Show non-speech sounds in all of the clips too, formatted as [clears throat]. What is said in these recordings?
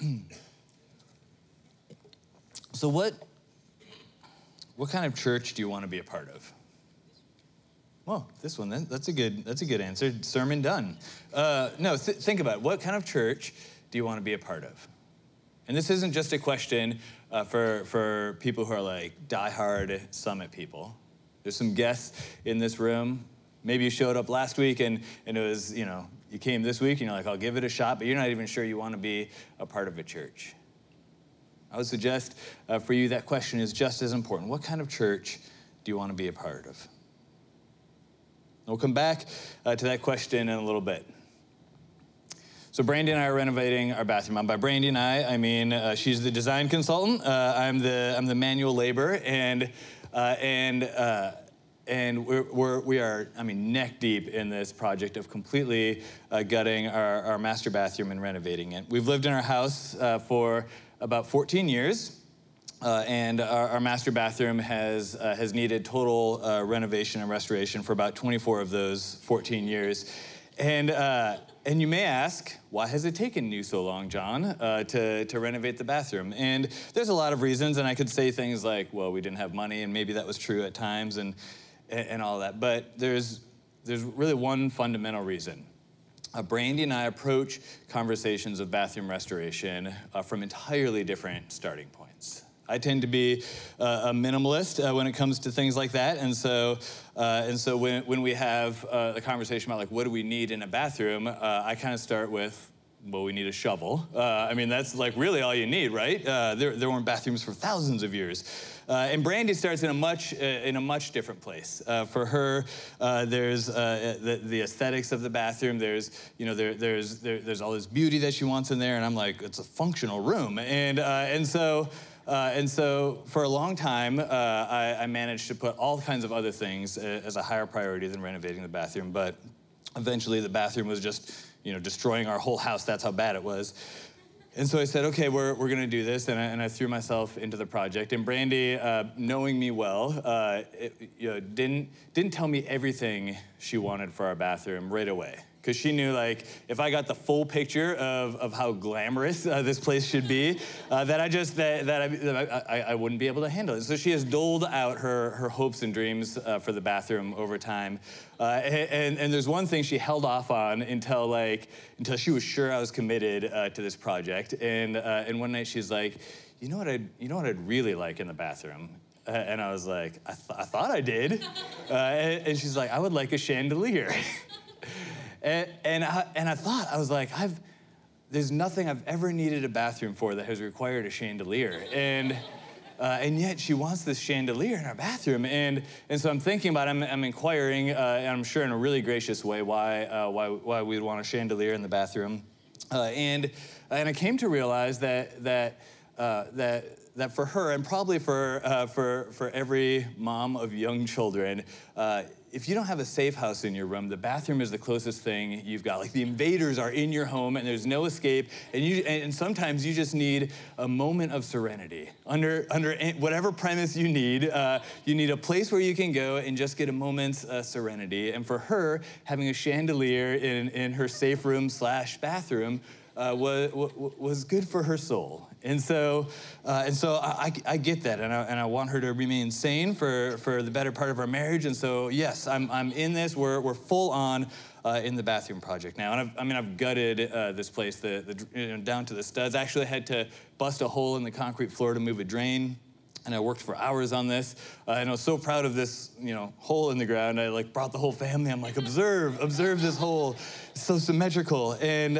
[clears throat] so, what, what kind of church do you want to be a part of? Well, this one, that's a good, that's a good answer. Sermon done. Uh, no, th- think about it. What kind of church do you want to be a part of? And this isn't just a question uh, for, for people who are like diehard summit people. There's some guests in this room. Maybe you showed up last week and, and it was, you know, you came this week and you're like, I'll give it a shot, but you're not even sure you want to be a part of a church. I would suggest uh, for you that question is just as important. What kind of church do you want to be a part of? We'll come back uh, to that question in a little bit. So Brandy and I are renovating our bathroom. And by Brandy and I, I mean uh, she's the design consultant. Uh, I'm the I'm the manual labor, and uh, and uh, and we're, we're, we are, I mean, neck deep in this project of completely uh, gutting our, our master bathroom and renovating it. We've lived in our house uh, for about 14 years. Uh, and our, our, master bathroom has, uh, has needed total uh, renovation and restoration for about 24 of those 14 years. And, uh, and you may ask, why has it taken you so long, John, uh, to, to renovate the bathroom? And there's a lot of reasons, and I could say things like, well, we didn't have money, and maybe that was true at times, and, and, all that. But there's, there's really one fundamental reason. Uh, Brandy and I approach conversations of bathroom restoration uh, from entirely different starting points. I tend to be uh, a minimalist uh, when it comes to things like that. And so, uh, and so when, when we have uh, a conversation about like, what do we need in a bathroom, uh, I kind of start with, well, we need a shovel. Uh, I mean, that's like really all you need, right? there, there weren't bathrooms for thousands of years. and Brandy starts in a much, in a much different place. for her, there's the, the, aesthetics of the bathroom. There's, you know, there, there's, there, there's all this beauty that she wants in there. And I'm like, it's a functional room. And, and so, uh, and so for a long time, uh, I, I, managed to put all kinds of other things uh, as a higher priority than renovating the bathroom. But eventually, the bathroom was just, you know, destroying our whole house. That's how bad it was. And so I said, okay, we're, we're going to do this. And I, and I, threw myself into the project. And Brandy, uh, knowing me well, uh, it, you know, didn't, didn't tell me everything she wanted for our bathroom right away because she knew like if I got the full picture of, of how glamorous uh, this place should be, uh, that I just that, that, I, that I, I, wouldn't be able to handle it. So she has doled out her her hopes and dreams uh, for the bathroom over time, uh, and, and there's one thing she held off on until like until she was sure I was committed uh, to this project. And uh, and one night she's like, you know what I you know what I'd really like in the bathroom and I was like, I, th- I thought I did. [laughs] And, she's like, I would like a chandelier. [laughs] And, and, I, and I thought, I was like, I've, there's nothing I've ever needed a bathroom for that has required a chandelier. And, uh, and yet she wants this chandelier in our bathroom. And, and so I'm thinking about it, I'm, I'm inquiring, uh, and I'm sure in a really gracious way, why, uh, why, why we'd want a chandelier in the bathroom. Uh, and, and I came to realize that, that, uh, that, that for her, and probably for, uh, for, for every mom of young children, if you don't have a safe house in your room, the bathroom is the closest thing you've got. Like the invaders are in your home and there's no escape, and you and sometimes you just need a moment of serenity under under whatever premise you need. Uh, you need a place where you can go and just get a moment's uh, serenity. And for her, having a chandelier in in her safe room slash bathroom uh, was, was good for her soul. And so, uh, and so I, I get that, and I, and I want her to remain sane for, for the better part of our marriage. And so, yes, I'm, I'm in this. We're, we're full on uh, in the bathroom project now. And I've, I mean, I've gutted uh, this place the, the, you know, down to the studs. I actually had to bust a hole in the concrete floor to move a drain and I worked for hours on this. Uh, and I was so proud of this, you know, hole in the ground. I like brought the whole family. I'm like, observe, observe this hole. It's so symmetrical. And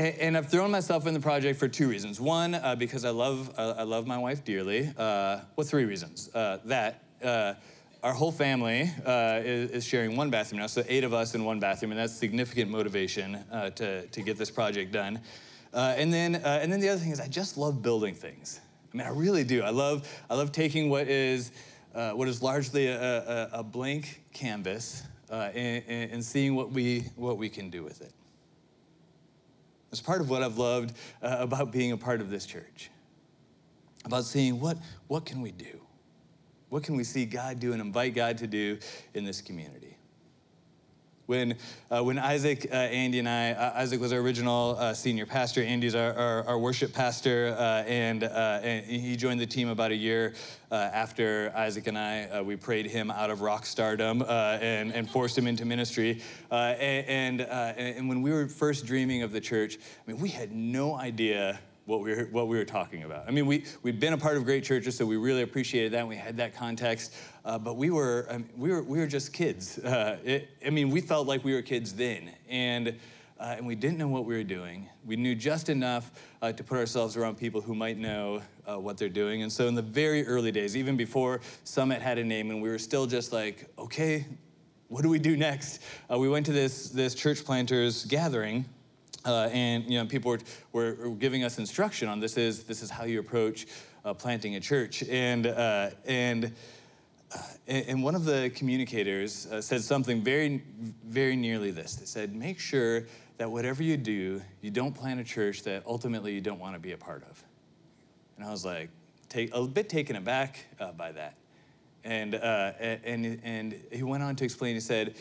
uh, and, I've thrown myself in the project for two reasons. One, uh, because I love uh, I love my wife dearly. Uh, well, three reasons. Uh, that uh, our whole family uh, is, is, sharing one bathroom now, so eight of us in one bathroom, and that's significant motivation to to get this project done. and then and then the other thing is I just love building things. I mean, I really do. I love I love taking what is what is largely a, a, a blank canvas and, and seeing what we what we can do with it. It's part of what I've loved uh, about being a part of this church. About seeing what, what can we do? What can we see God do and invite God to do in this community? When, uh, when Isaac, uh, Andy, and I, uh, Isaac was our original uh, senior pastor, Andy's our, our, our worship pastor, uh, and, uh, and, he joined the team about a year after Isaac and I, we prayed him out of rock stardom and, and forced him into ministry. and, and, and when we were first dreaming of the church, I mean, we had no idea what we were, what we were talking about. I mean, we, we'd been a part of great churches, so we really appreciated that, and we had that context. Uh, but we were, we, were, we were just kids. [laughs] Uh, it, I mean, we felt like we were kids then, and, uh, and we didn't know what we were doing. We knew just enough uh, to put ourselves around people who might know uh, what they're doing. And so in the very early days, even before Summit had a name, and we were still just like, okay, what do we do next? Uh, we went to this, this church planters gathering uh, and you know, people were, were, giving us instruction on this is this is how you approach uh, planting a church. And uh, and and one of the communicators uh, said something very very nearly this. They said, make sure that whatever you do, you don't plant a church that ultimately you don't want to be a part of. And I was like, take, a bit taken aback uh, by that. And and and he went on to explain. He said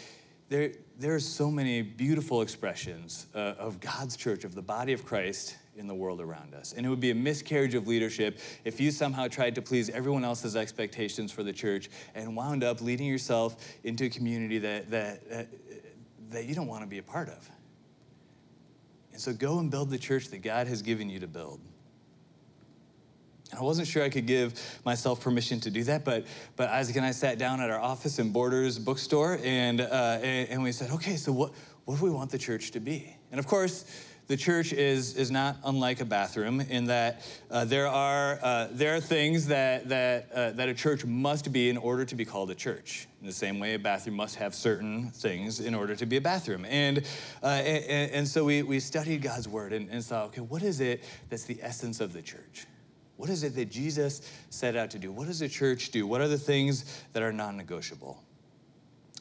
there, there are so many beautiful expressions uh, of God's church, of the body of Christ in the world around us. And it would be a miscarriage of leadership if you somehow tried to please everyone else's expectations for the church and wound up leading yourself into a community that, that, uh, that you don't want to be a part of. And so go and build the church that God has given you to build. I wasn't sure I could give myself permission to do that, but, but Isaac and I sat down at our office in Borders bookstore and, uh, and we said, okay, so what, what do we want the church to be? And of course, the church is, is not unlike a bathroom in that uh, there, are, uh, there are things that, that, uh, that a church must be in order to be called a church. In the same way, a bathroom must have certain things in order to be a bathroom. And, uh, and, and, so we, we studied God's word and, and saw, okay, what is it that's the essence of the church? What is it that Jesus set out to do? What does the church do? What are the things that are non negotiable?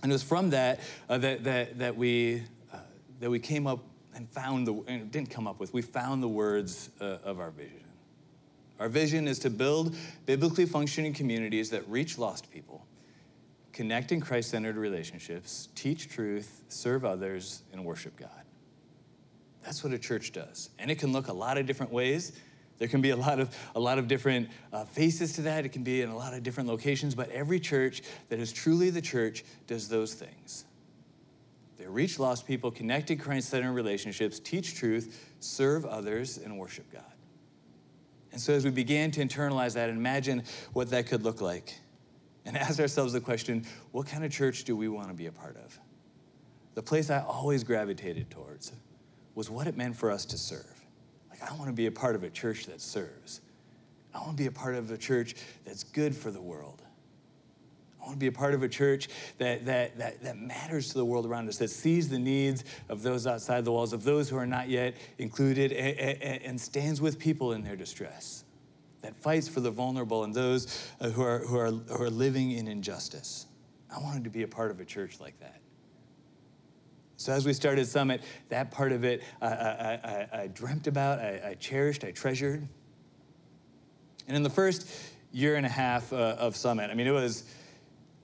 And it was from that uh, that, that, that, we, uh, that we came up and found the, and didn't come up with, we found the words uh, of our vision. Our vision is to build biblically functioning communities that reach lost people, connect in Christ centered relationships, teach truth, serve others, and worship God. That's what a church does. And it can look a lot of different ways. There can be a lot of, a lot of different uh, faces to that. It can be in a lot of different locations, but every church that is truly the church does those things. They reach lost people, connect in Christ centered relationships, teach truth, serve others, and worship God. And so, as we began to internalize that and imagine what that could look like, and [laughs] ask ourselves the question what kind of church do we want to be a part of? The place I always gravitated towards was what it meant for us to serve. Like, I want to be a part of a church that serves. I want to be a part of a church that's good for the world. Want to be a part of a church that, that, that, that matters to the world around us, that sees the needs of those outside the walls, of those who are not yet included, and, and, and stands with people in their distress, that fights for the vulnerable and those uh, who are, who, are, who are living in injustice. I wanted to be a part of a church like that. So as we started Summit, that part of it I, I, I, I dreamt about, I, cherished, I treasured. And in the first year and a half uh, of Summit, I mean, it was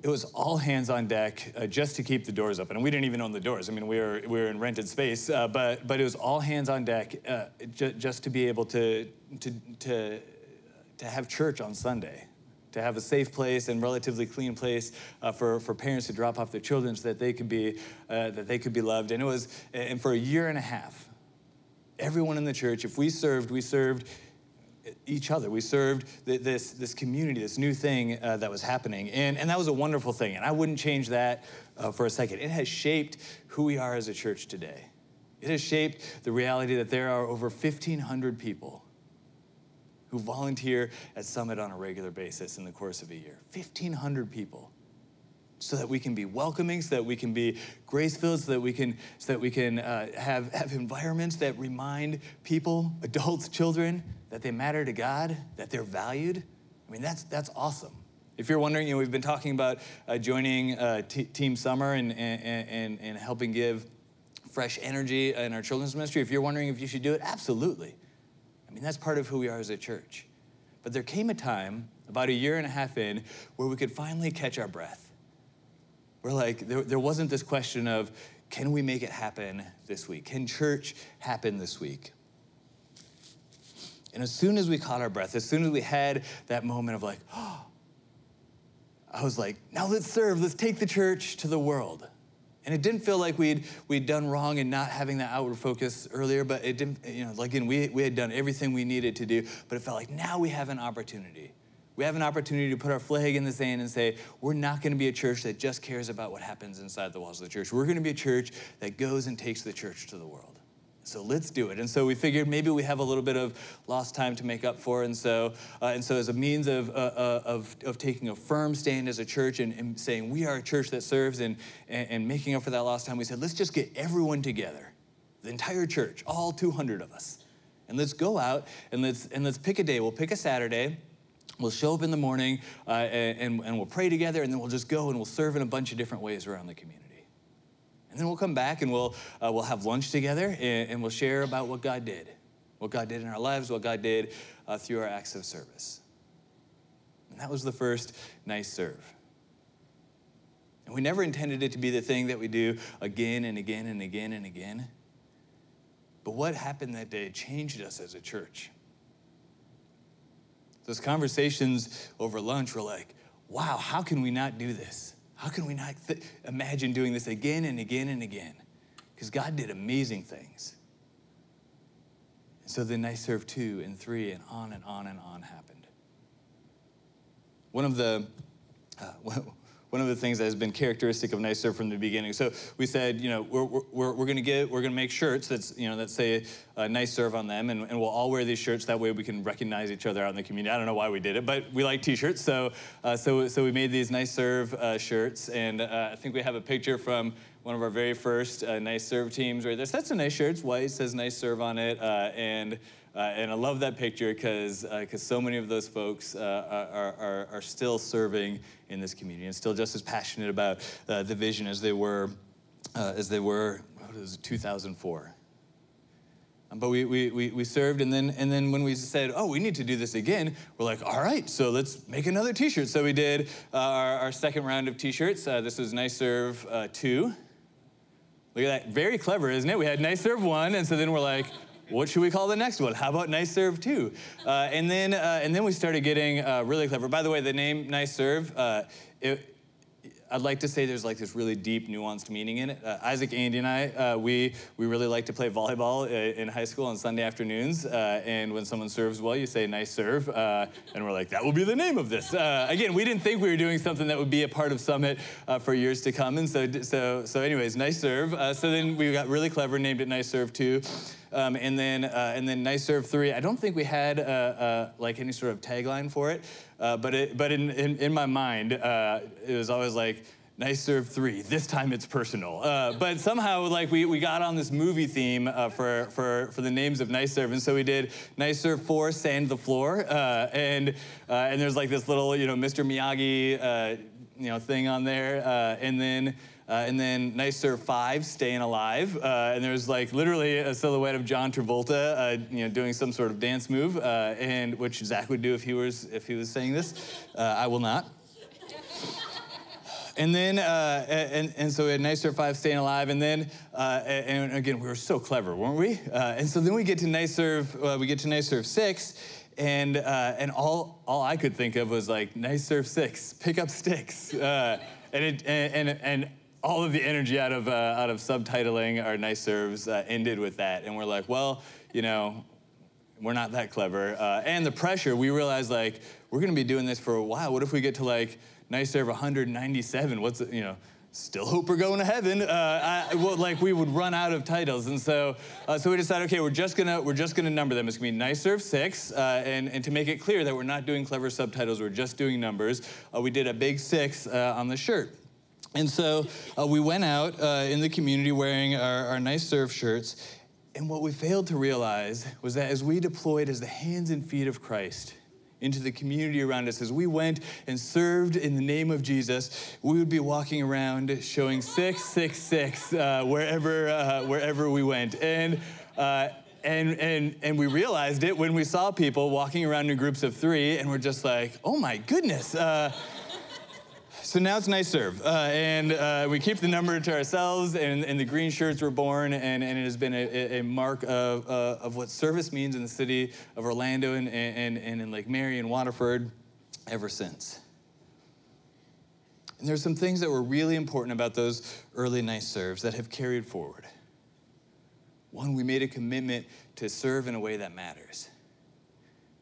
it was all hands on deck uh, just to keep the doors open. And we didn't even own the doors. I mean, we were, we were in rented space, uh, but, but it was all hands on deck uh, just to be able to, to, to, to have church on Sunday to have a safe place and relatively clean place uh, for, for parents to drop off their children so that they could be uh, that they could be loved. And it was and for a year and a half, everyone in the church, if we served, we served each other. We served this, this community, this new thing uh, that was happening. And, and that was a wonderful thing. And I wouldn't change that uh, for a second. It has shaped who we are as a church today. It has shaped the reality that there are over 1,500 people who volunteer at Summit on a regular basis in the course of a year 1,500 people. So that we can be welcoming, so that we can be grace filled, so that we can, so that we can uh, have, have environments that remind people, adults, children, that they matter to God, that they're valued. I mean, that's, that's awesome. If you're wondering, you know, we've been talking about uh, joining uh, t- Team Summit and, and, and, and helping give fresh energy in our children's ministry. If you're wondering if you should do it, absolutely. I mean, that's part of who we are as a church. But there came a time, about a year and a half in, where we could finally catch our breath. We're like, there, there wasn't this question of, can we make it happen this week? Can church happen this week? And as soon as we caught our breath, as soon as we had that moment of like, oh, [gasps] I was like, now let's serve, let's take the church to the world. And it didn't feel like we'd, we'd done wrong in not having that outward focus earlier, but it didn't, you know, like again, we, we had done everything we needed to do, but it felt like now we have an opportunity. We have an opportunity to put our flag in the sand and say, we're not going to be a church that just cares about what happens inside the walls of the church. We're going to be a church that goes and takes the church to the world. So let's do it. And so we figured maybe we have a little bit of lost time to make up for. And so, uh, and so as a means of, uh, uh, of, of taking a firm stand as a church and, and saying we are a church that serves and, and, and making up for that lost time, we said, let's just get everyone together, the entire church, all 200 of us. And let's go out and let's, and let's pick a day. We'll pick a Saturday. We'll show up in the morning uh, and, and we'll pray together, and then we'll just go and we'll serve in a bunch of different ways around the community. And then we'll come back and we'll, uh, we'll have lunch together and, and, we'll share about what God did, what God did in our lives, what God did uh, through our acts of service. And that was the first nice serve. And we never intended it to be the thing that we do again and again and again and again. But what happened that day changed us as a church. Those conversations over lunch were like, wow, how can we not do this? How can we not th- imagine doing this again and again and again? Because God did amazing things. And so then I served two and three, and on and on and on happened. One of the uh, [laughs] one of the things that has been characteristic of Nicer from the beginning. So we said, you know, we're, we're, we're going to get, we're going to make shirts that's, you know, that say a nice serve on them, and, and we'll all wear these shirts. That way we can recognize each other out in the community. I don't know why we did it, but we like t-shirts. So, uh, so, so we made these nice serve uh, shirts, and uh, I think we have a picture from one of our very first uh, nice serve teams right there. So that's a nice shirt. It's white, says nice serve on it, uh, and uh, and I love that picture because uh, so many of those folks uh, are, are, are, still serving in this community and still just as passionate about uh, the vision as they were uh, as they were what was it, 2004. Um, but we, we, we, we served, and then, and then when we said, oh, we need to do this again, we're like, all right, so let's make another t shirt. So we did uh, our, our, second round of t shirts. this was Nice Serve 2. Look at that. Very clever, isn't it? We had Nice Serve 1, and so then we're like, what should we call the next one? How about Nice Serve 2? Uh, and, then, uh, and then we started getting uh, really clever. By the way, the name Nice Serve, uh, it, I'd like to say there's like this really deep, nuanced meaning in it. Uh, Isaac, Andy, and I, uh, we, we really like to play volleyball in high school on Sunday afternoons. And when someone serves well, you say, nice serve. And we're like, that will be the name of this. Again, we didn't think we were doing something that would be a part of Summit for years to come. And so, so, so anyways, nice serve. so then we got really clever, named it Nice Serve 2. Um, and then uh, and then Nice Serve three. I don't think we had uh, uh, like any sort of tagline for it, uh, but it, but in, in, in my mind uh, it was always like Nice Serve three. This time it's personal. Uh, but somehow like we, we got on this movie theme for, for for the names of Nice Serve, and so we did Nice Serve four, Sand the Floor, and and there's like this little you know Mr. Miyagi you know thing on there, and then. Uh, and then Nice Serve 5, Staying Alive. Uh, and there's like literally a silhouette of John Travolta, uh, you know, doing some sort of dance move, uh, and which Zach would do if he was if he was saying this. Uh, I will not. and then uh, and, and so we had Nice Serve 5, Staying Alive, and then and again we were so clever, weren't we? and so then we get to Nice Serve, we get to Nice Serve 6 and and all all I could think of was like nice serve six, pick up sticks, and it and, and, and all of the energy out of, uh, out of subtitling our nice serves uh, ended with that. And we're like, well, you know, we're not that clever. Uh, and the pressure, we realized like, we're gonna be doing this for a while. What if we get to like nice serve 197? What's, you know, still hope we're going to heaven. Uh, I, well, like we would run out of titles, and so uh, so we decided, okay, we're just gonna we're just gonna number them. It's gonna be nice serve six, uh, and and to make it clear that we're not doing clever subtitles, we're just doing numbers. We did a big six on the shirt. And so uh, we went out uh, in the community wearing our, our nice serve shirts. And what we failed to realize was that as we deployed as the hands and feet of Christ into the community around us, as we went and served in the name of Jesus, we would be walking around showing 666 uh, wherever, uh, wherever we went. And uh, and, and, and we realized it when we saw people walking around in groups of three, and we're just like, oh my goodness. Uh, so now it's nice serve, uh, and uh, we keep the number to ourselves. And, and the green shirts were born, and, and it has been a, a mark of, uh, of what service means in the city of Orlando and, and, and in Lake Mary and Waterford ever since. And there's some things that were really important about those early nice serves that have carried forward. One, we made a commitment to serve in a way that matters.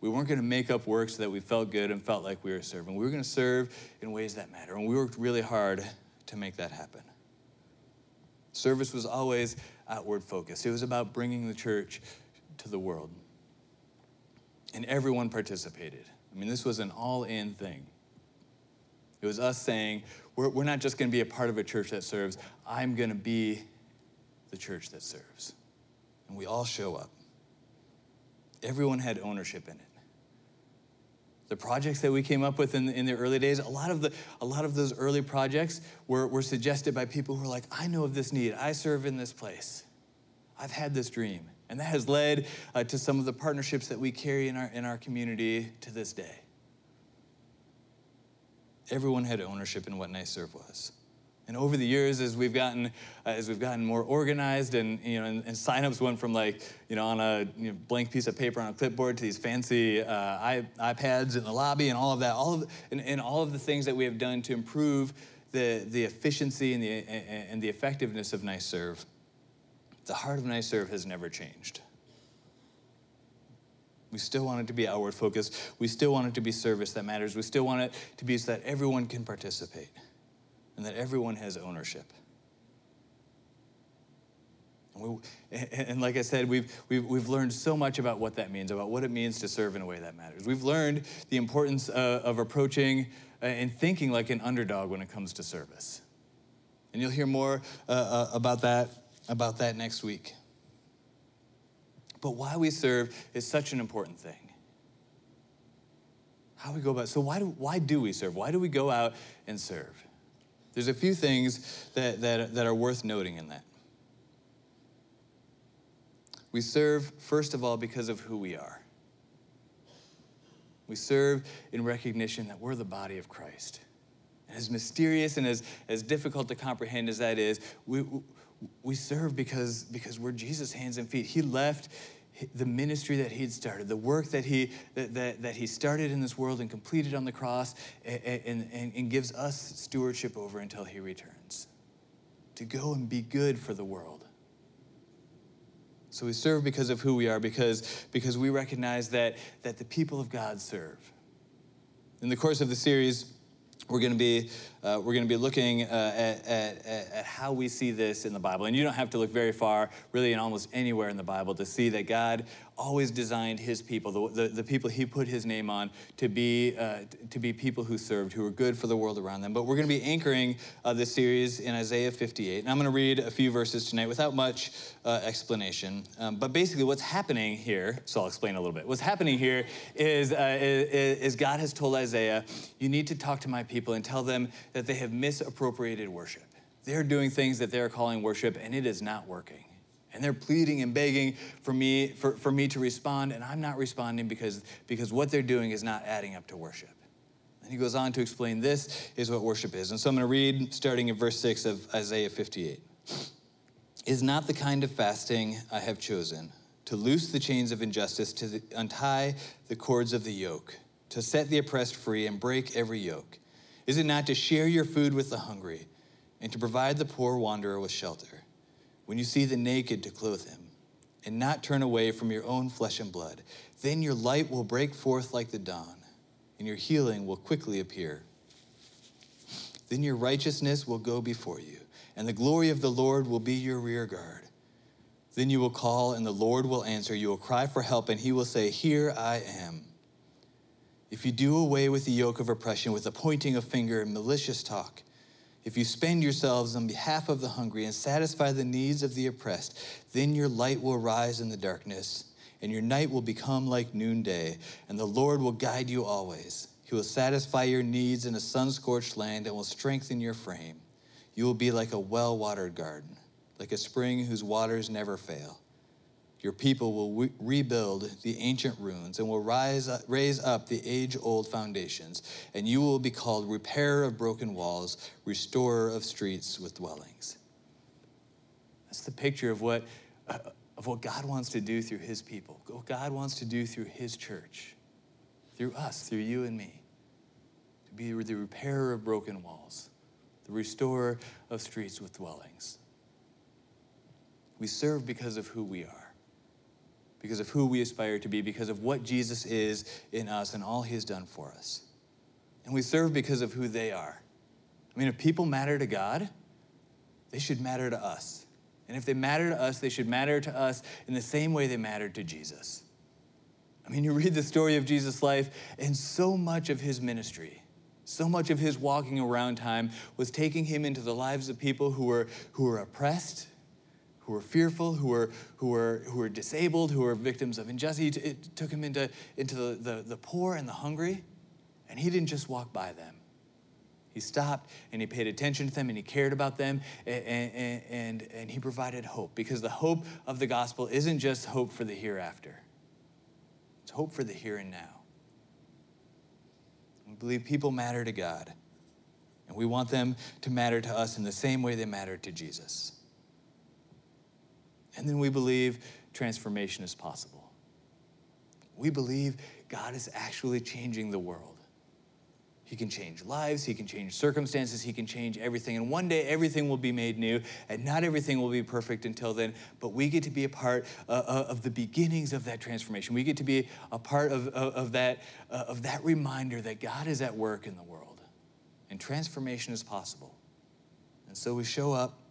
We weren't going to make up work so that we felt good and felt like we were serving. We were going to serve in ways that matter. And we worked really hard to make that happen. Service was always outward focused, it was about bringing the church to the world. And everyone participated. I mean, this was an all in thing. It was us saying, we're, we're not just going to be a part of a church that serves, I'm going to be the church that serves. And we all show up. Everyone had ownership in it the projects that we came up with in, in the early days, a lot of, the, a lot of those early projects were, were suggested by people who were like, I know of this need. I serve in this place. I've had this dream. And that has led uh, to some of the partnerships that we carry in our, in our community to this day. Everyone had ownership in what Nice Serve was. And over the years, as we've gotten, uh, as we've gotten more organized, and you know, and, and signups went from like, you know, on a you know, blank piece of paper on a clipboard to these fancy uh, iPads in the lobby, and all of that, all of, and, and all of the things that we have done to improve the the efficiency and the and the effectiveness of NiceServe. The heart of NiceServe has never changed. We still want it to be outward focused. We still want it to be service that matters. We still want it to be so that everyone can participate and that everyone has ownership. And, we, and, like I said, we've, we've, we've learned so much about what that means, about what it means to serve in a way that matters. We've learned the importance uh, of approaching uh, and thinking like an underdog when it comes to service. And you'll hear more uh, uh about, that, about that next week. But why we serve is such an important thing. How we go about so why do, why do we serve? Why do we go out and serve? There's a few things that, that, that are worth noting in that. We serve, first of all, because of who we are. We serve in recognition that we're the body of Christ. And as mysterious and as, as difficult to comprehend as that is, we, we serve because, because we're Jesus' hands and feet. He left the ministry that he'd started, the work that he, that, that, that he started in this world and completed on the cross, and, and, and gives us stewardship over until he returns to go and be good for the world. So we serve because of who we are, because, because we recognize that, that the people of God serve. In the course of the series, we're going to be uh, we're going to be looking uh, at, at, at, how we see this in the bible. And you don't have to look very far really in almost anywhere in the bible to see that god always designed his people the, the, the people he put his name on to be uh, to be people who served who were good for the world around them but we're going to be anchoring uh, this series in isaiah 58 and i'm going to read a few verses tonight without much uh, explanation um, but basically what's happening here so i'll explain a little bit what's happening here is, uh, is, is god has told isaiah you need to talk to my people and tell them that they have misappropriated worship. They're doing things that they're calling worship, and it is not working. And they're pleading and begging for me, for, for me to respond, and I'm not responding because, because what they're doing is not adding up to worship. And he goes on to explain this is what worship is. And so I'm going to read starting in verse 6 of Isaiah 58. Is not the kind of fasting I have chosen to loose the chains of injustice, to untie the cords of the yoke, to set the oppressed free and break every yoke? Is it not to share your food with the hungry and to provide the poor wanderer with shelter? When you see the naked, to clothe him and not turn away from your own flesh and blood, then your light will break forth like the dawn and your healing will quickly appear. Then your righteousness will go before you, and the glory of the Lord will be your rear guard. Then you will call, and the Lord will answer. You will cry for help, and he will say, Here I am. If you do away with the yoke of oppression with the pointing of finger and malicious talk, if you spend yourselves on behalf of the hungry and satisfy the needs of the oppressed, then your light will rise in the darkness, and your night will become like noonday, and the Lord will guide you always. He will satisfy your needs in a sun scorched land and will strengthen your frame. You will be like a well watered garden, like a spring whose waters never fail. Your people will re- rebuild the ancient ruins and will rise, raise up the age old foundations, and you will be called repairer of broken walls, restorer of streets with dwellings. That's the picture of what, uh, of what God wants to do through his people, what God wants to do through his church, through us, through you and me, to be the repairer of broken walls, the restorer of streets with dwellings. We serve because of who we are because of who we aspire to be, because of what Jesus is in us and all he has done for us. And we serve because of who they are. I mean, if people matter to God, they should matter to us. And if they matter to us, they should matter to us in the same way they mattered to Jesus. I mean, you read the story of Jesus' life, and so much of his ministry, so much of his walking around time was taking him into the lives of people who were, who were oppressed, who were fearful, who were, who were, who were disabled, who were victims of injustice. It took him into, into the, the, the poor and the hungry, and he didn't just walk by them. He stopped and he paid attention to them and he cared about them and, and, and, and he provided hope because the hope of the gospel isn't just hope for the hereafter, it's hope for the here and now. We believe people matter to God, and we want them to matter to us in the same way they mattered to Jesus. And then we believe transformation is possible. We believe God is actually changing the world. He can change lives, He can change circumstances, He can change everything. And one day everything will be made new, and not everything will be perfect until then, but we get to be a part uh, uh of the beginnings of that transformation. We get to be a part of, of, that, uh, of that reminder that God is at work in the world, and transformation is possible. And so we show up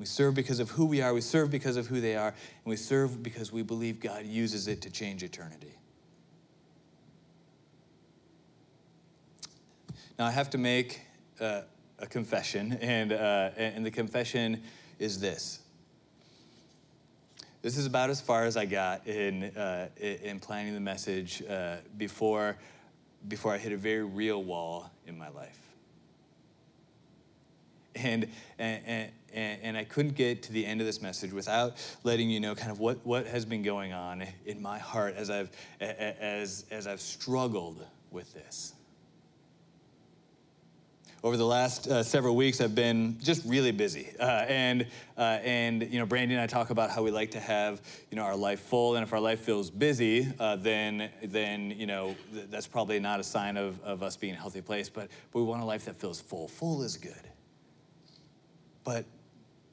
we serve because of who we are, we serve because of who they are, and we serve because we believe God uses it to change eternity. Now, I have to make uh, a confession, and, uh, and the confession is this. This is about as far as I got in, uh, in planning the message uh, before, before I hit a very real wall in my life. And, and, and, and, I couldn't get to the end of this message without letting you know kind of what, what has been going on in my heart as I've, as, as I've struggled with this over the last uh, several weeks, I've been just really busy. Uh, and, uh, and, you know, Brandy and I talk about how we like to have, you know, our life full. And if our life feels busy, uh, then, then, you know, th- that's probably not a sign of, of us being a healthy place. But, but we want a life that feels full. Full is good. But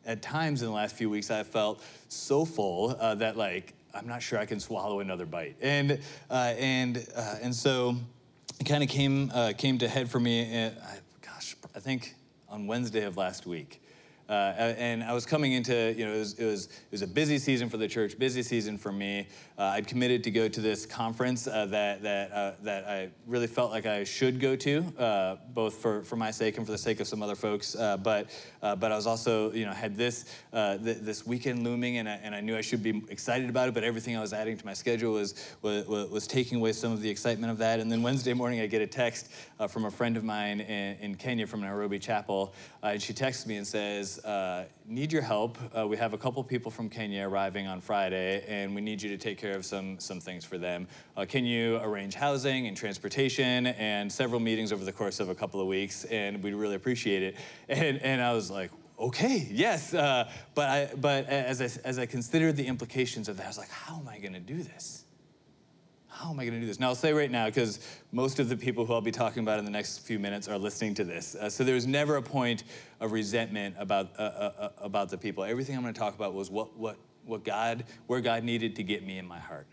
at times in the last few weeks, I felt so full uh, that like I'm not sure I can swallow another bite, and uh, and uh, and so it kind of came uh, came to head for me. Uh, gosh, I think on Wednesday of last week. Uh, and I was coming into, you know, it was, it was, it, was, a busy season for the church, busy season for me. Uh, I'd committed to go to this conference uh, that, that, uh, that I really felt like I should go to, uh, both for, for my sake and for the sake of some other folks. Uh, but, but I was also, you know, had this, th- this weekend looming and I, and I knew I should be excited about it, but everything I was adding to my schedule was, was, was taking away some of the excitement of that. And then Wednesday morning, I get a text from a friend of mine in, in Kenya from Nairobi Chapel, and she texts me and says, uh, need your help. Uh, we have a couple people from Kenya arriving on Friday, and we need you to take care of some, some things for them. Uh, can you arrange housing and transportation and several meetings over the course of a couple of weeks? And we'd really appreciate it. [laughs] And, and I was like, okay, yes. Uh, but I, but as I, as I considered the implications of that, I was like, how am I going to do this? How am I going to do this? Now, I'll say right now, because most of the people who I'll be talking about in the next few minutes are listening to this. Uh, so there's never a point of resentment about, uh, uh, uh, about the people. Everything I'm going to talk about was what, what, what God, where God needed to get me in my heart.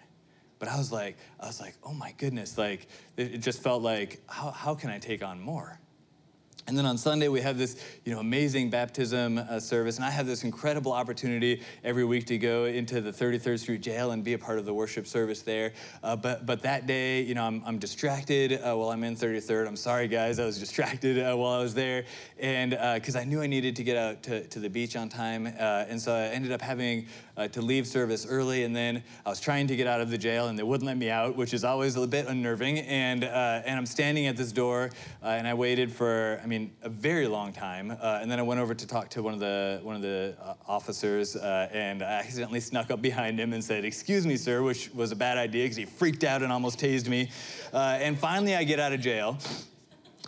But I was like, I was like, oh my goodness, like, it just felt like, how, how can I take on more? And then on Sunday, we have this you know, amazing baptism uh, service. And I have this incredible opportunity every week to go into the 33rd Street Jail and be a part of the worship service there. Uh, but, but that day, you know, I'm, I'm distracted uh, while I'm in 33rd. I'm sorry, guys, I was distracted uh, while I was there. And because uh, I knew I needed to get out to, to the beach on time. Uh, and so I ended up having to leave service early. And then I was trying to get out of the jail, and they wouldn't let me out, which is always a bit unnerving. And, and I'm standing at this door, and I waited for, I mean, mean, a very long time. Uh, and then I went over to talk to one of the one of the uh, officers, uh, and I accidentally snuck up behind him and said, "Excuse me, sir," which was a bad idea because he freaked out and almost tased me. Uh, and finally, I get out of jail.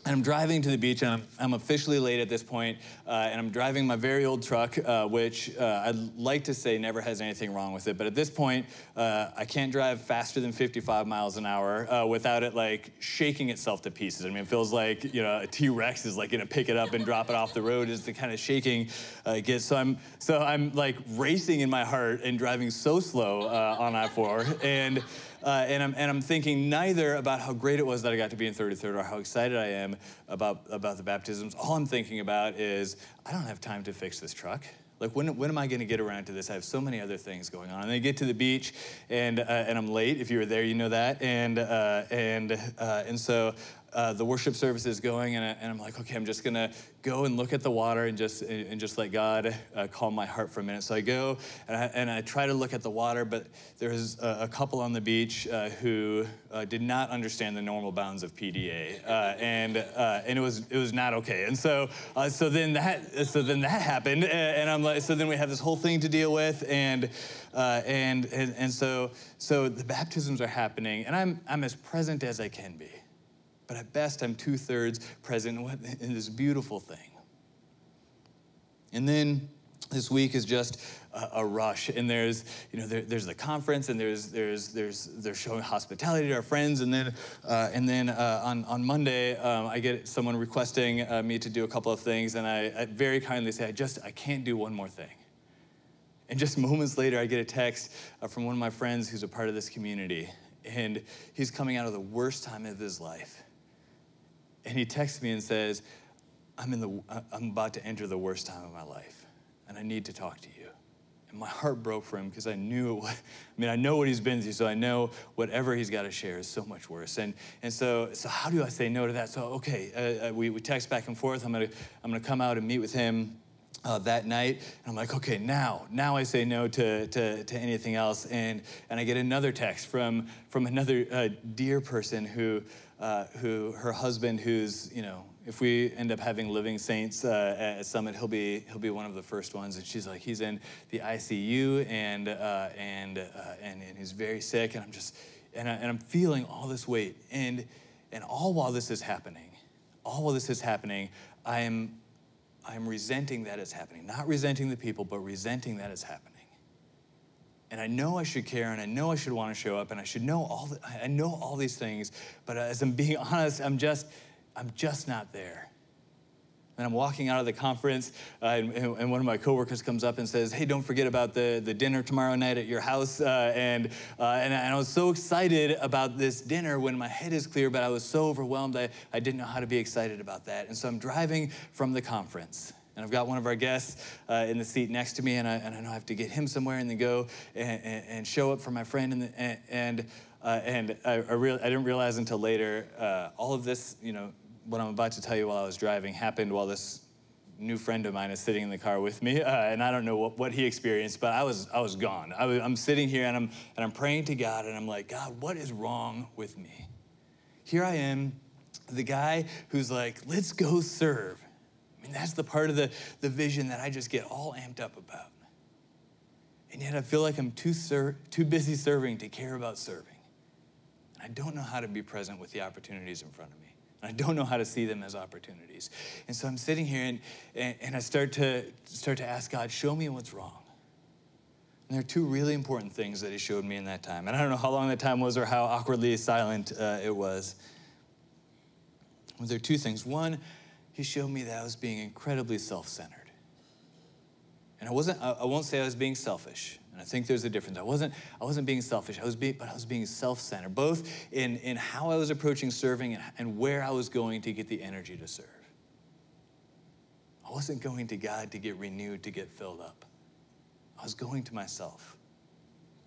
And I'm driving to the beach, and I'm, I'm officially late at this point, uh, and I'm driving my very old truck, uh, which uh, I'd like to say never has anything wrong with it. But at this point, uh, I can't drive faster than 55 miles an hour uh, without it like shaking itself to pieces. I mean, it feels like you know a T-Rex is like gonna pick it up and drop it off the road. Is the kind of shaking uh, it gets. So I'm so I'm like racing in my heart and driving so slow on I-4, and. Uh, and, I'm, and I'm thinking neither about how great it was that I got to be in 33rd or how excited I am about, about the baptisms. All I'm thinking about is I don't have time to fix this truck. Like, when, when am I going to get around to this? I have so many other things going on. And I get to the beach, and, uh, and I'm late. If you were there, you know that. And, uh, and, uh, and so uh, the worship service is going, and, I, and I'm like, okay, I'm just gonna go and look at the water and just and just let God uh, calm my heart for a minute. So I go and I, and I try to look at the water, but there's a, a couple on the beach uh, who uh, did not understand the normal bounds of PDA, uh, and and it was it was not okay. And so so then that so then that happened, and I'm like, so then we have this whole thing to deal with, and. and, and and so so the baptisms are happening, and I'm I'm as present as I can be but at best I'm two thirds present in this beautiful thing. And then this week is just a, a rush, and there's you know there, there's the conference, and there's there's there's they're showing hospitality to our friends, and then uh, and then uh, on on Monday um, I get someone requesting uh, me to do a couple of things, and I, I very kindly say I just I can't do one more thing. And just [laughs] moments later, I get a text uh, from one of my friends who's a part of this community, and he's coming out of the worst time of his life and he texts me and says, I'm, in the, I'm about to enter the worst time of my life, and I need to talk to you. And my heart broke for him because I knew, I mean, I know what he's been through, so I know whatever he's got to share is so much worse. And, and so, so how do I say no to that? So, okay, uh, uh we, we text back and forth. I'm going to I'm gonna come out and meet with him. Uh, that night. And I'm like, okay, now, now I say no to, to, to anything else. And, and I get another text from, from another uh, dear person who, uh, who her husband, who's you know, if we end up having living saints uh, at Summit, he'll be he'll be one of the first ones. And she's like, he's in the ICU and uh, and, uh, and and he's very sick. And I'm just and, I, and I'm feeling all this weight. And and all while this is happening, all while this is happening, I am I'm resenting that it's happening. Not resenting the people, but resenting that it's happening and I know I should care and I know I should want to show up and I should know all the, I know all these things, but as I'm being [laughs] honest, I'm just I'm just not there. And I'm walking out of the conference, uh, and, and, one of my coworkers comes up and says, "Hey, don't forget about the, the dinner tomorrow night at your house." Uh, and, uh, and, and I was so excited about this dinner when my head is clear, but I was so overwhelmed I, I didn't know how to be excited about that. And so I'm driving from the conference, and I've got one of our guests uh, in the seat next to me, and I, and I know I have to get him somewhere and then go and, and, and show up for my friend. And, and, and, uh, and I, I, I, didn't realize until later, uh, all of this, you know, what I'm about to tell you while I was driving happened while this new friend of mine is sitting in the car with me, uh, and I don't know what, what he experienced, but I was, I was gone. I I'm sitting here and I'm, and I'm praying to God, and I'm like, God, what is wrong with me? Here I am, the guy who's like, let's go serve mean, that's the part of the, the vision that I just get all amped up about. And yet I feel like I'm too, ser- too busy serving to care about serving. And I don't know how to be present with the opportunities in front of me. And I don't know how to see them as opportunities. And so I'm sitting here and, and, and I start to, start to ask God, show me what's wrong. And there are two really important things that he showed me in that time. And I don't know how long that time was or how awkwardly silent uh, it was. Well, there are two things. One, he showed me that I was being incredibly self centered. And I wasn't, I won't say I was being selfish. And I think there's a difference. I wasn't, I wasn't being selfish, I was being, but I was being self centered, both in, in how I was approaching serving and, and where I was going to get the energy to serve. I wasn't going to God to get renewed, to get filled up. I was going to myself.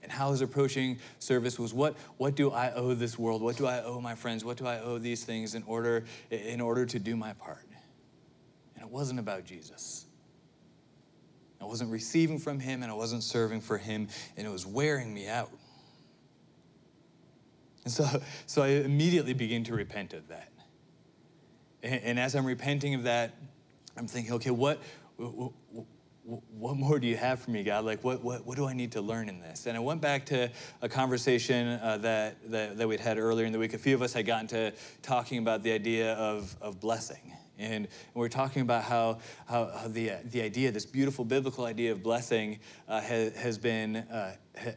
And how I was approaching service was what, what do I owe this world? What do I owe my friends? What do I owe these things in order, in order to do my part? And it wasn't about Jesus. I wasn't receiving from him and I wasn't serving for him, and it was wearing me out. And so, [laughs] so I immediately began to repent of that. And, and as I'm repenting of that, I'm thinking, okay, what, what, what more do you have for me, God? Like, what, what, what do I need to learn in this? And I went back to a conversation uh, that, that, that we'd had earlier in the week. A few of us had gotten to talking about the idea of, of blessing. And we're talking about how, how, how the, the idea, this beautiful biblical idea of blessing, uh, has, has been. Uh, ha,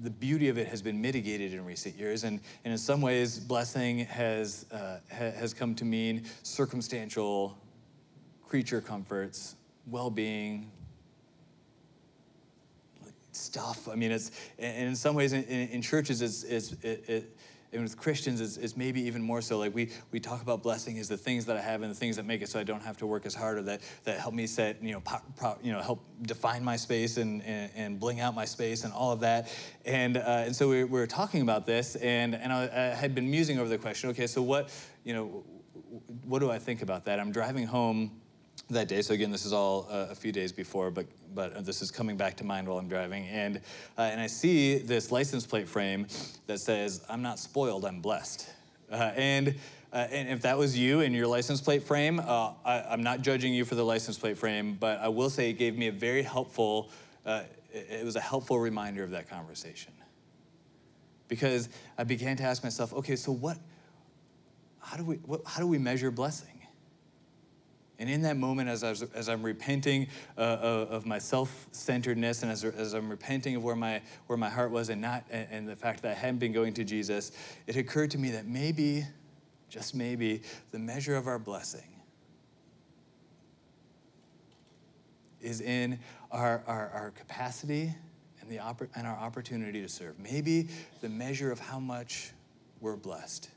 the beauty of it has been mitigated in recent years, and, and in some ways, blessing has, uh, ha, has come to mean circumstantial creature comforts, well being, stuff. I mean, it's, and in some ways, in, in churches, it's, it's, it, it, and with Christians, it's, it's, maybe even more so. Like we, we talk about blessing as the things that I have and the things that make it so I don't have to work as hard or that, that help me set, you know, po, pro, you know, help define my space and, and, and, bling out my space and all of that. And, uh, and so we, we, were talking about this and, and I, I had been musing over the question, okay, so what, you know, what do I think about that? I'm driving home that day. So again, this is all uh, a few days before, but but this is coming back to mind while I'm driving, and uh, and I see this license plate frame that says, "I'm not spoiled, I'm blessed," uh, and. Uh, and if that was you in your license plate frame, uh, I, am not judging you for the license plate frame, but I will say it gave me a very helpful, uh, it, it was a helpful reminder of that conversation. Because I began to ask myself, okay, so what, how do we, what, how do we measure blessing? And in that moment, as, I was, as I'm repenting uh, of my self-centeredness and as, as, I'm repenting of where my, where my heart was and, not, and the fact that I hadn't been going to Jesus, it occurred to me that maybe, just maybe, the measure of our blessing is in our, our, our capacity and, the and our opportunity to serve. Maybe the measure of how much we're blessed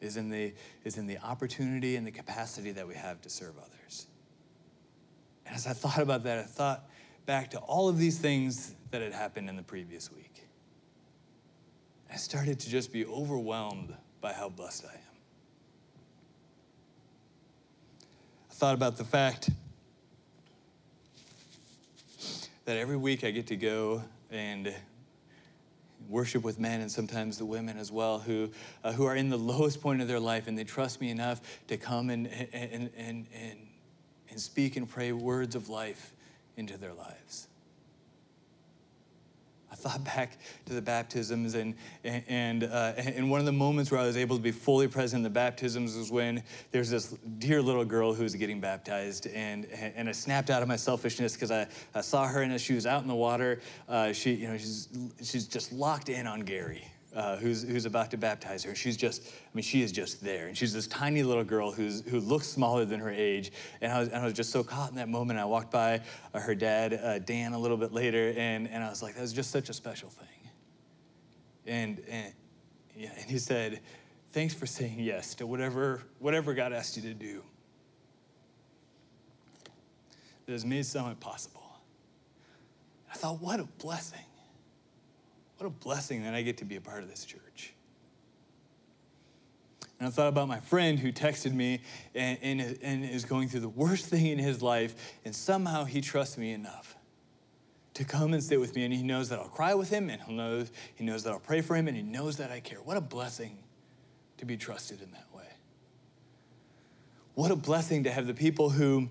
is in the, is in the opportunity and the capacity that we have to serve others. And as I thought about that, I thought back to all of these things that had happened in the previous week. I started to just be overwhelmed by how blessed I am. I thought about the fact that every week I get to go and worship with men and sometimes the women as well who, uh, who are in the [laughs] lowest point of their life and they trust me enough to come and, and, and, and, and speak and pray words of life into their lives. I thought back to the baptisms, and, and, uh, and one of the moments where I was able to be fully present in the baptisms was when there's this dear little girl who was getting baptized. And, and I snapped out of my selfishness because I, I saw her, and as she was out in the water, uh, she, you know, she's, she's just locked in on Gary uh, who's, who's about to baptize her. She's just, I mean, she is just there. And she's this tiny little girl who's, who looks smaller than her age. And I was, and I was just so caught in that moment. I walked by uh, her dad, uh, Dan, a little bit later, and, and I was like, that was just such a special thing. And, and, yeah, and he said, thanks for saying yes to whatever, whatever God asked you to do. That has made something possible. I thought, what a blessing. What a blessing that I get to be a part of this church. And I thought about my friend who texted me and, and, and, is going through the worst thing in his life, and somehow he trusts me enough to come and sit with me, and he knows that I'll cry with him, and he knows, he knows that I'll pray for him, and he knows that I care. What a blessing to be trusted in that way. What a blessing to have the people who,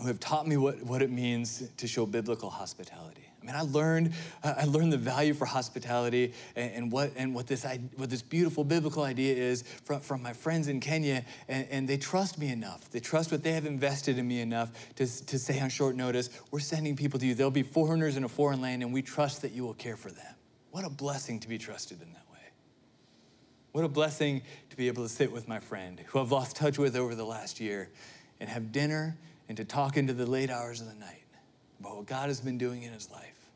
who have taught me what, what it means to show biblical hospitality. I mean, I learned, I learned the value for hospitality and, and, what, and what, this, what this beautiful biblical idea is from, from my friends in Kenya, and, and they trust me enough. They trust what they have invested in me enough to, to say on short notice, we're sending people to you. They'll be foreigners in a foreign land, and we trust that you will care for them. What a blessing to be trusted in that way. What a blessing to be able to sit with my friend who I've lost touch with over the last year and have dinner and to talk into the late hours of the night about what God has been doing in his life.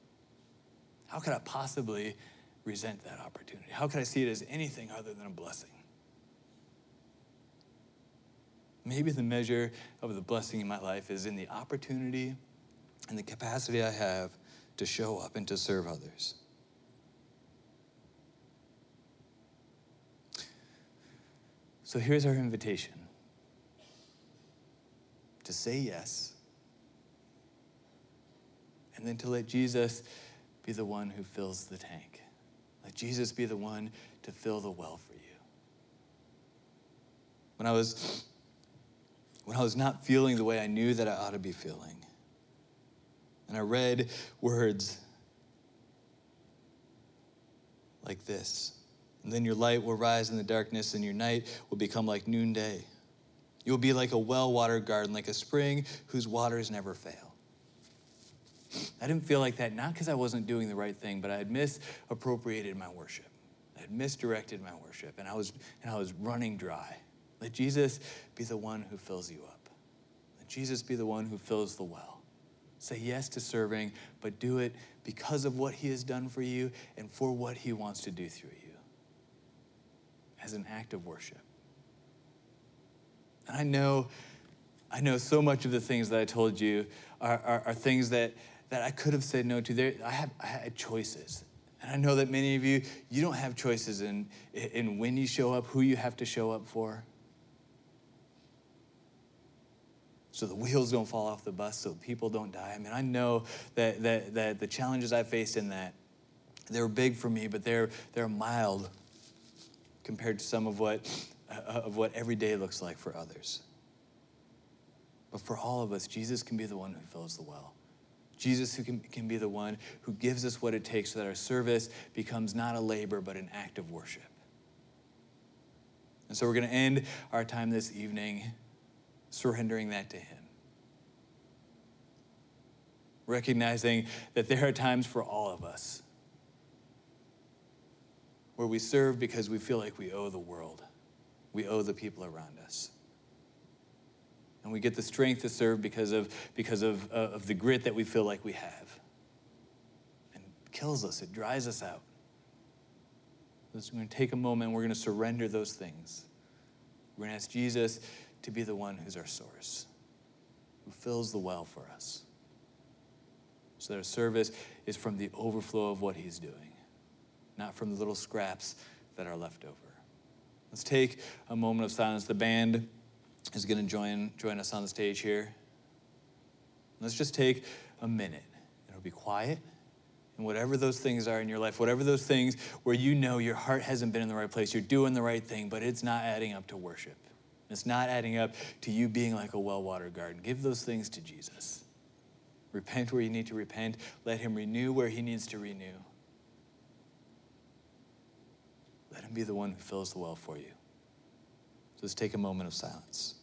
How could I possibly resent that opportunity? How could I see it as anything other than a blessing? Maybe the measure of the blessing in my life is in the opportunity and the capacity I have to show up and to serve others. So here's our invitation to say yes, and then to let Jesus be the one who fills the tank. Let Jesus be the one to fill the well for you. when I was when I was not feeling the way I knew that I ought to be feeling. And I read words like this. And then your light will rise in the darkness, and your night will become like noonday. You will be like a well watered garden, like a spring whose waters never fail. I didn't feel like that, not because I wasn't doing the right thing, but I had misappropriated my worship. I had misdirected my worship, and I was, and I was running dry. Let Jesus be the one who fills you up. Let Jesus be the one who fills the well. Say yes to serving, but do it because of what he has done for you and for what he wants to do through you as an act of worship. And I know, I know so much of the things that I told you are, are, are things that, that I could have said no to. There, I, have, I had choices. And I know that many of you, you don't have choices in, in when you show up, who you have to show up for. so the wheels don't fall off the bus, so people don't die. I mean, I know that, that, that the challenges I faced in that, they were big for me, but they're, they're mild compared to some of what, uh, of what every day looks like for others. But for all of us, Jesus can be the one who fills the well. Jesus who can, can be the one who gives us what it takes so that our service becomes not a labor, but an act of worship. And so we're going to end our time this evening surrendering that to Him. Recognizing that there are times for all of us where we serve because we feel like we owe the world, we owe the people around us. And we get the strength to serve because of, because of, uh, of the grit that we feel like we have. And it kills us, it dries us out. So we're going to take a moment we're going to surrender those things. We're going to ask Jesus to be the one who's our source, who fills the well for us. So that our service is from the overflow of what he's doing, not from the little scraps that are left over. Let's take a moment of silence. The band is going to join, join us on the stage here. Let's just take a minute. It'll be quiet. And whatever those things are in your life, whatever those things where you know your heart hasn't been in the right place, you're doing the right thing, but it's not adding up to worship. It's not adding up to you being like a well watered garden. Give those things to Jesus. Repent where you need to repent. Let Him renew where He needs to renew. Let Him be the one who fills the well for you. So let's take a moment of silence.